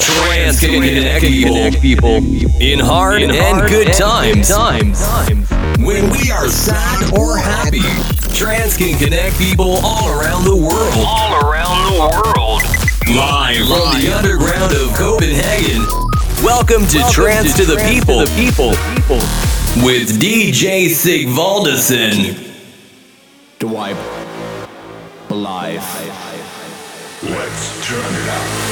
Trance can connect people in hard and good times. Times when we are sad or happy, trance can connect people all around the world. all around the world. Live from the underground of Copenhagen. Welcome to Trance to the People. people, people. with DJ Sigvaldison. Dwight Live. Let's turn it up.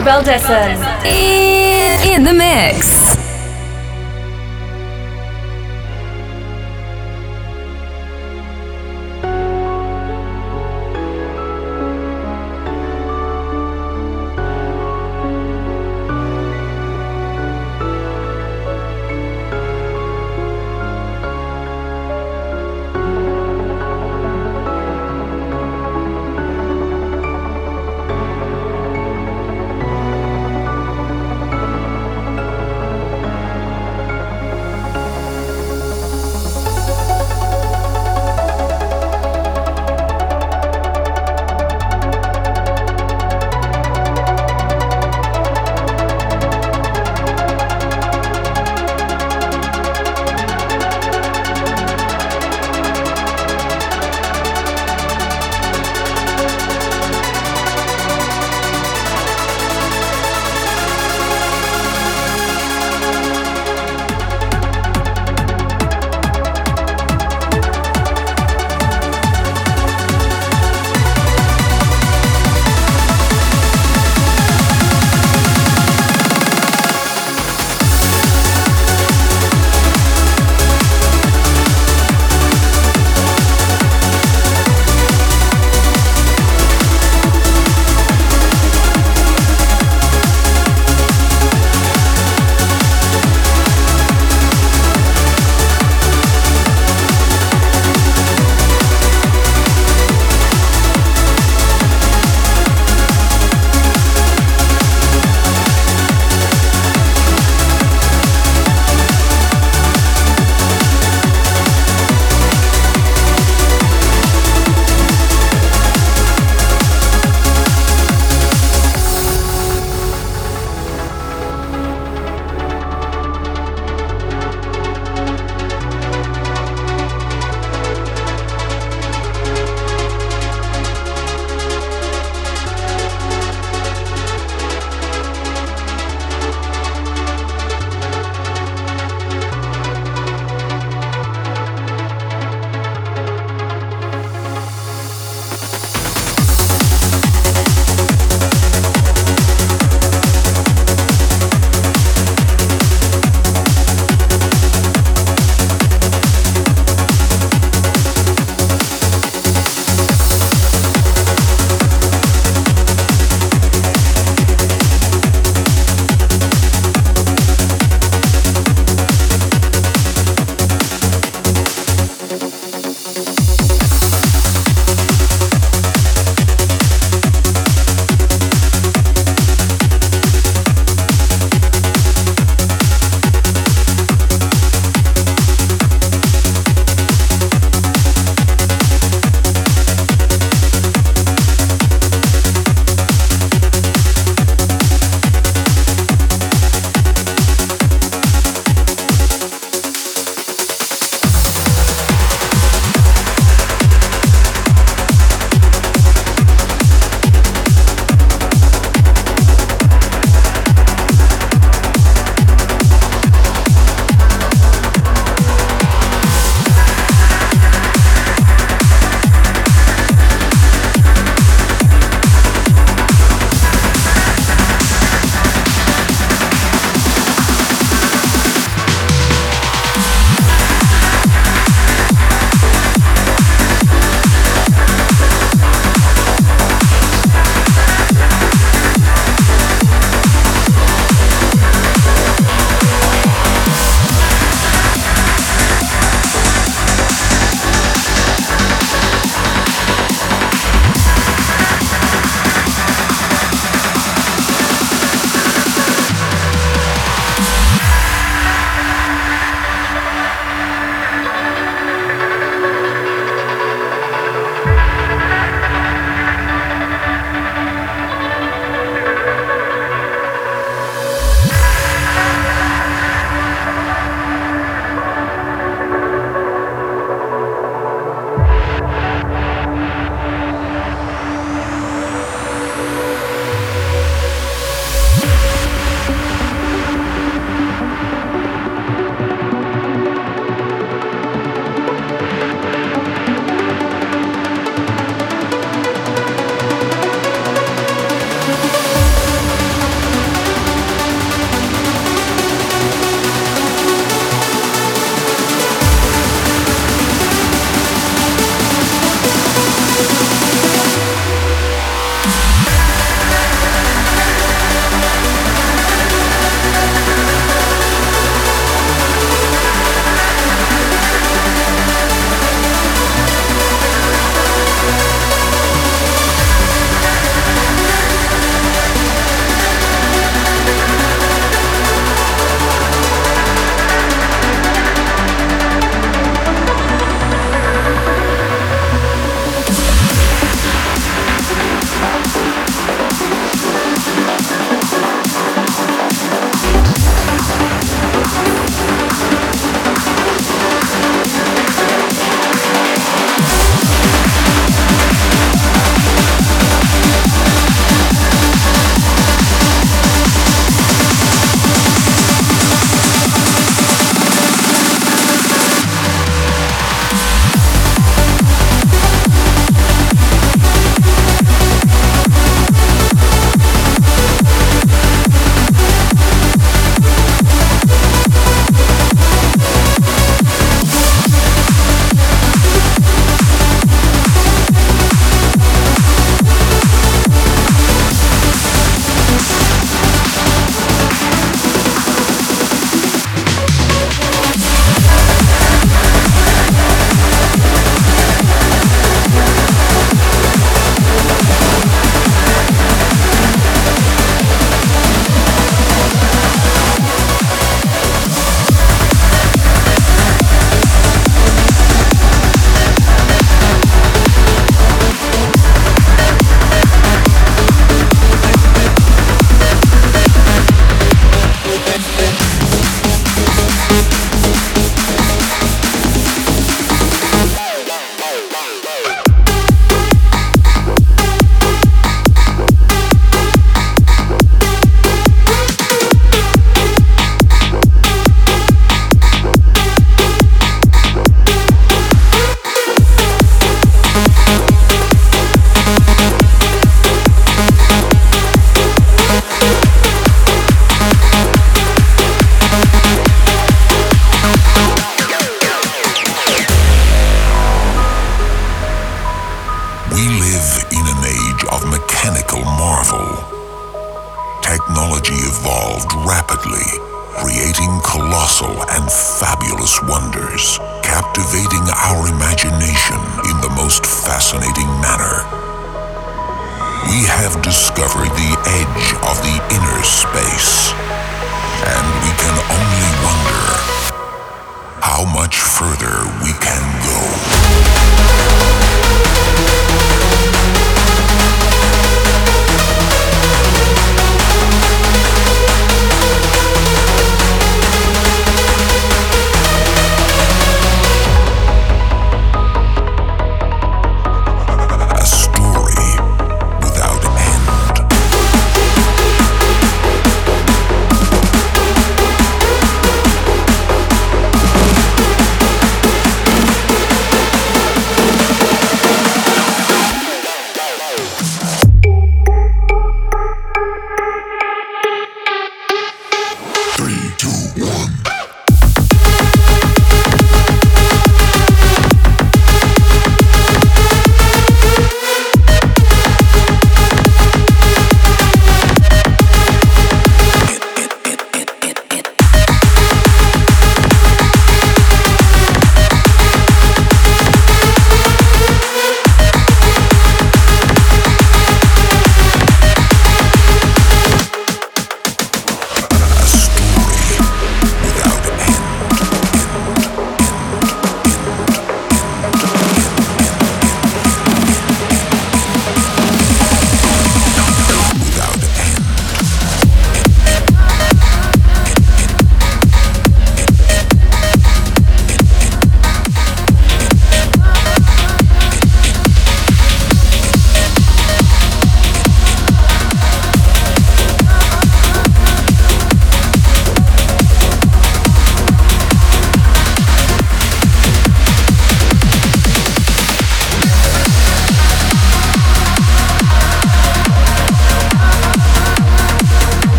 Sig Valdesson. In, in the mix.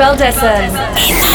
Music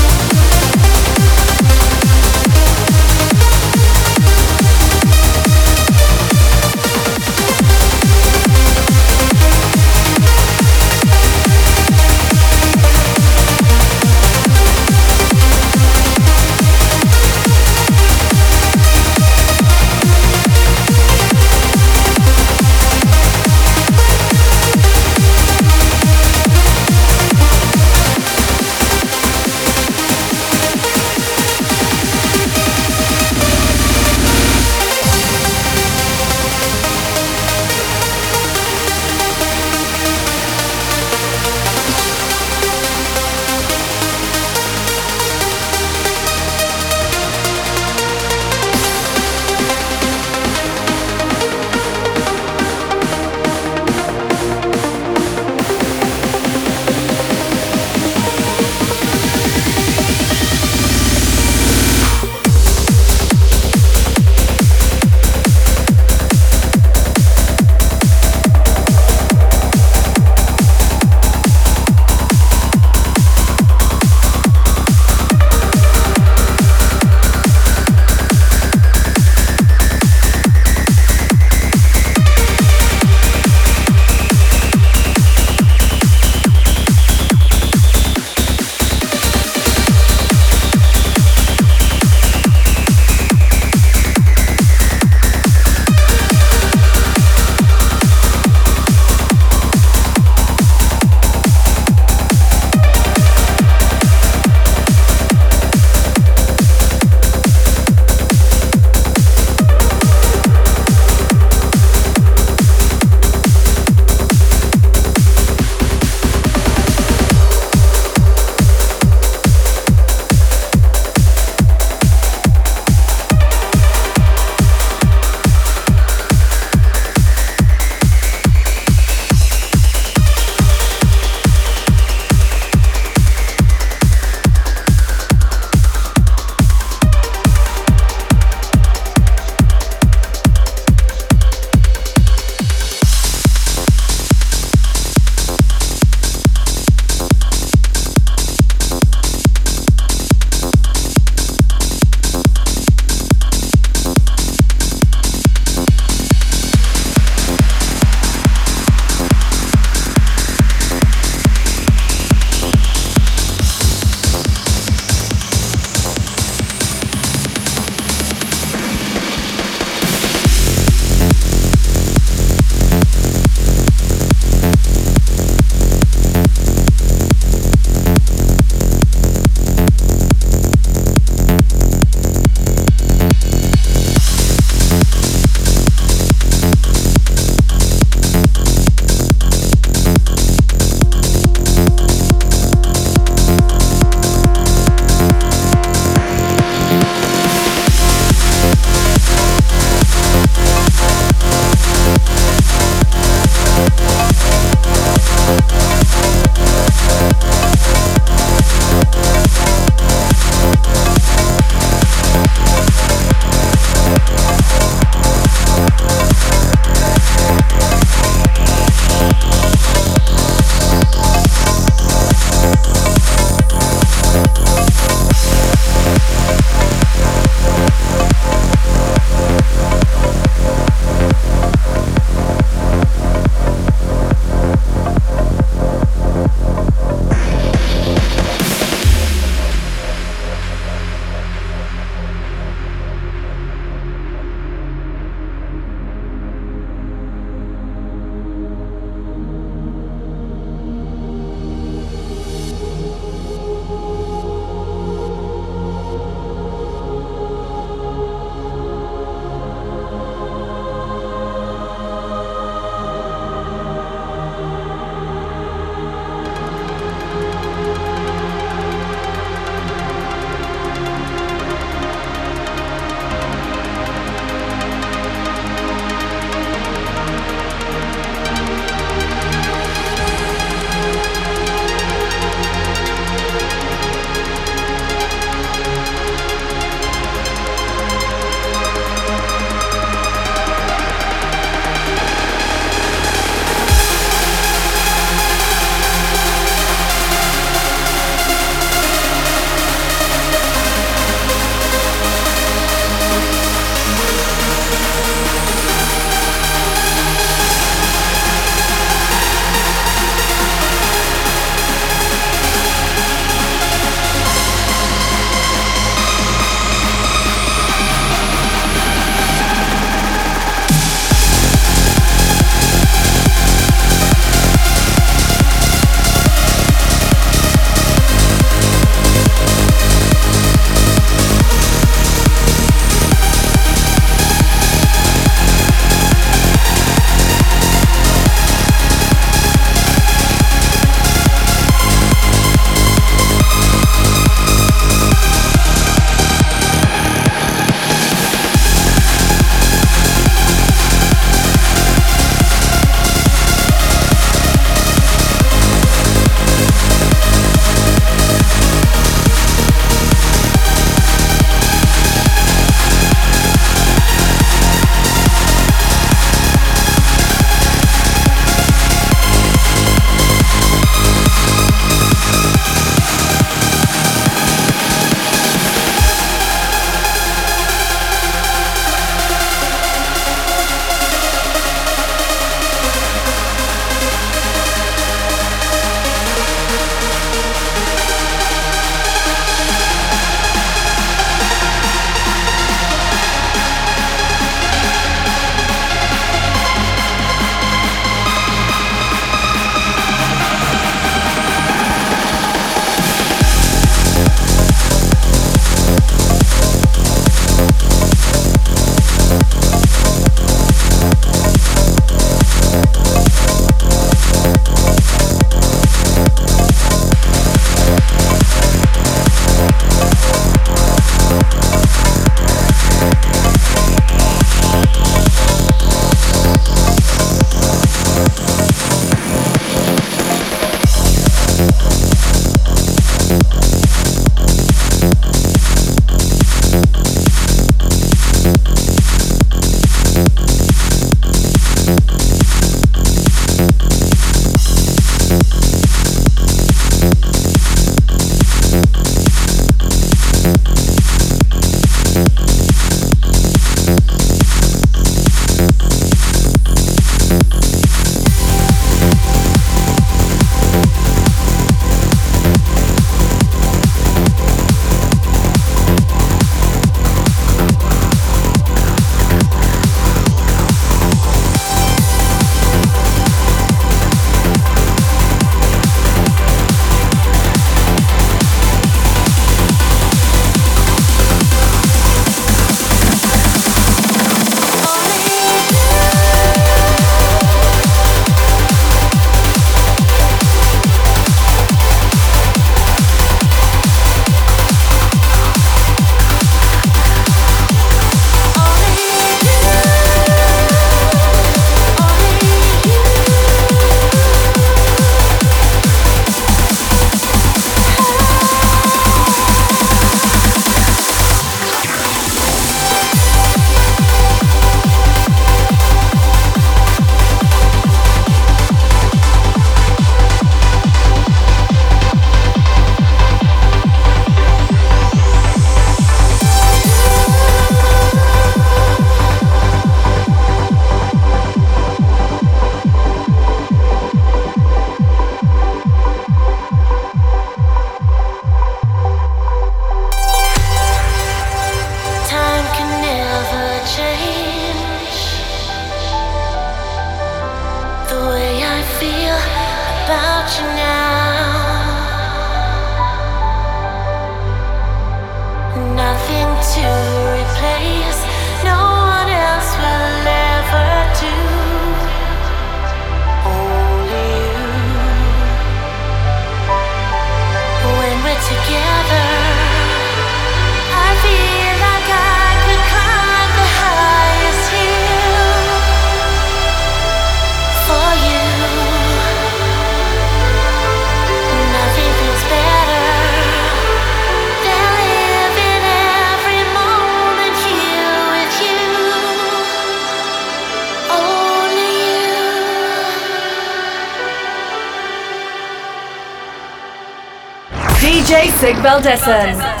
Sig Valdesen.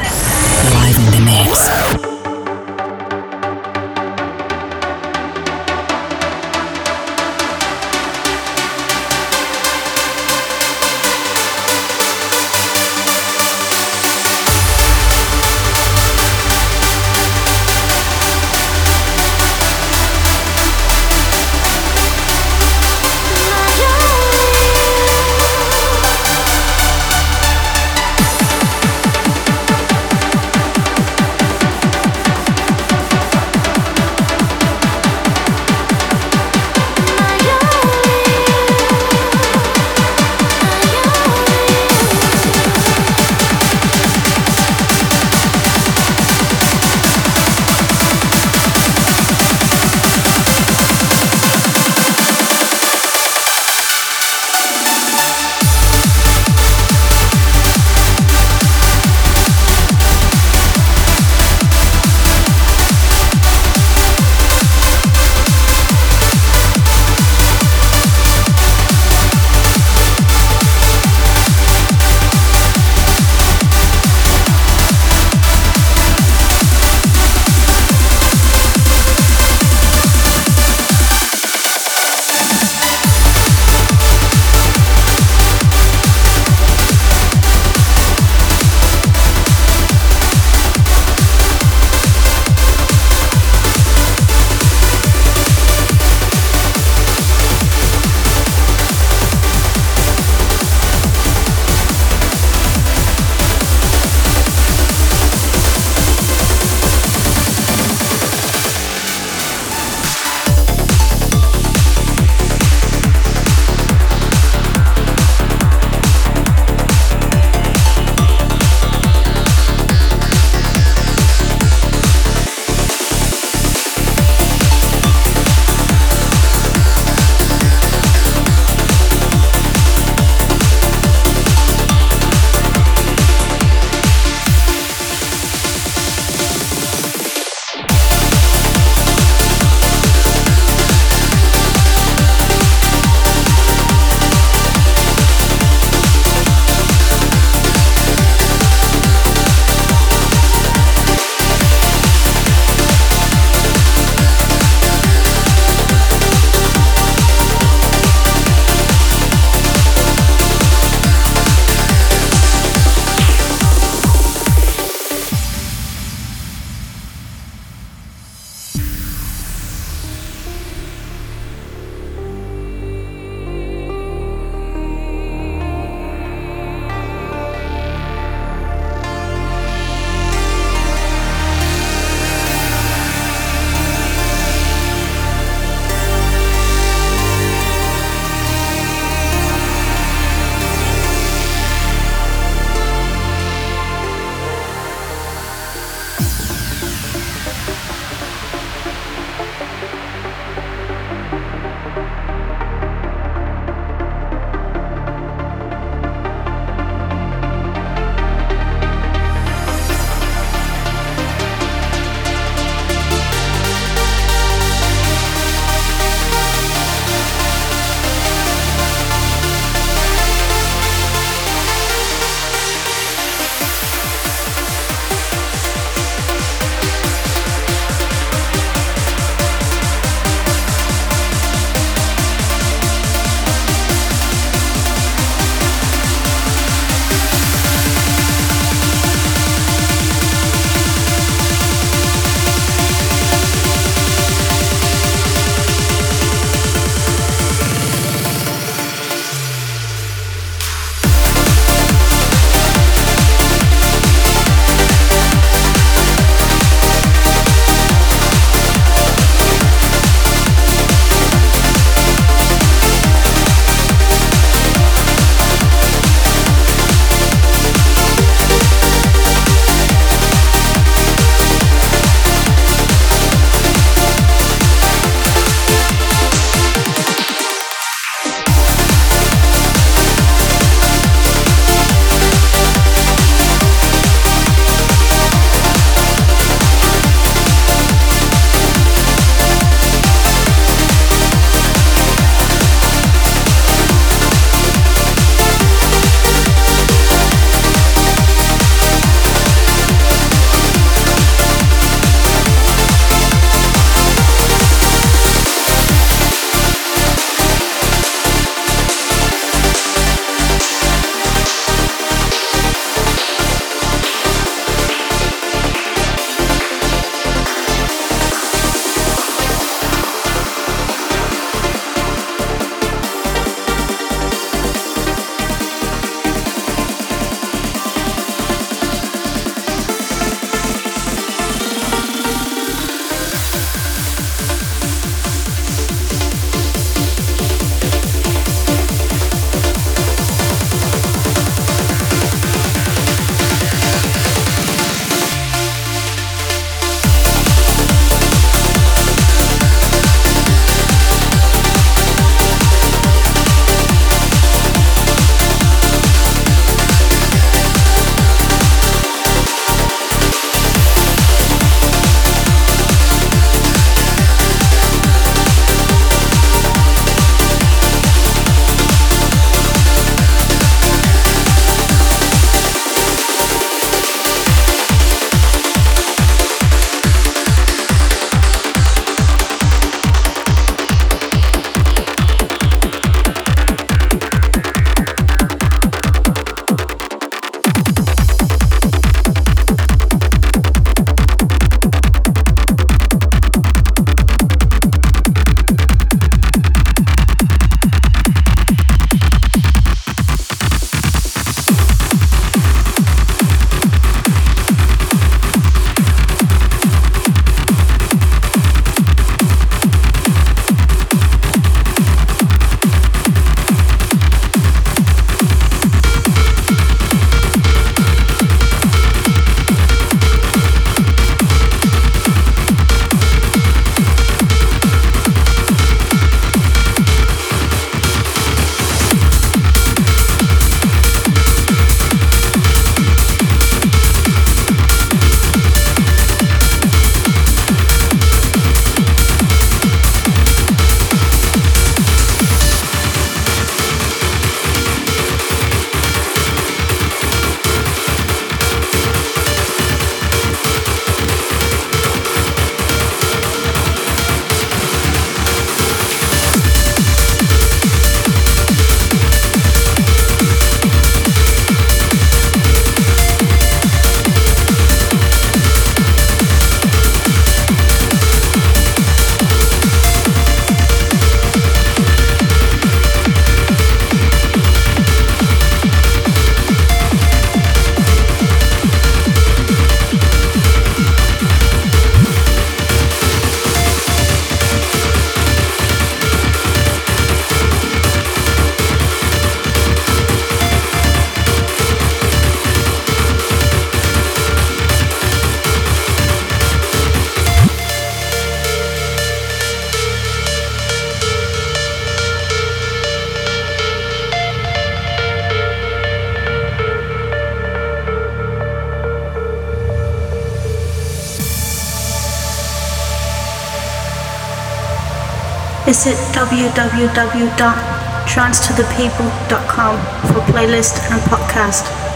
Visit www.trancetothepeople.com for playlist and podcast.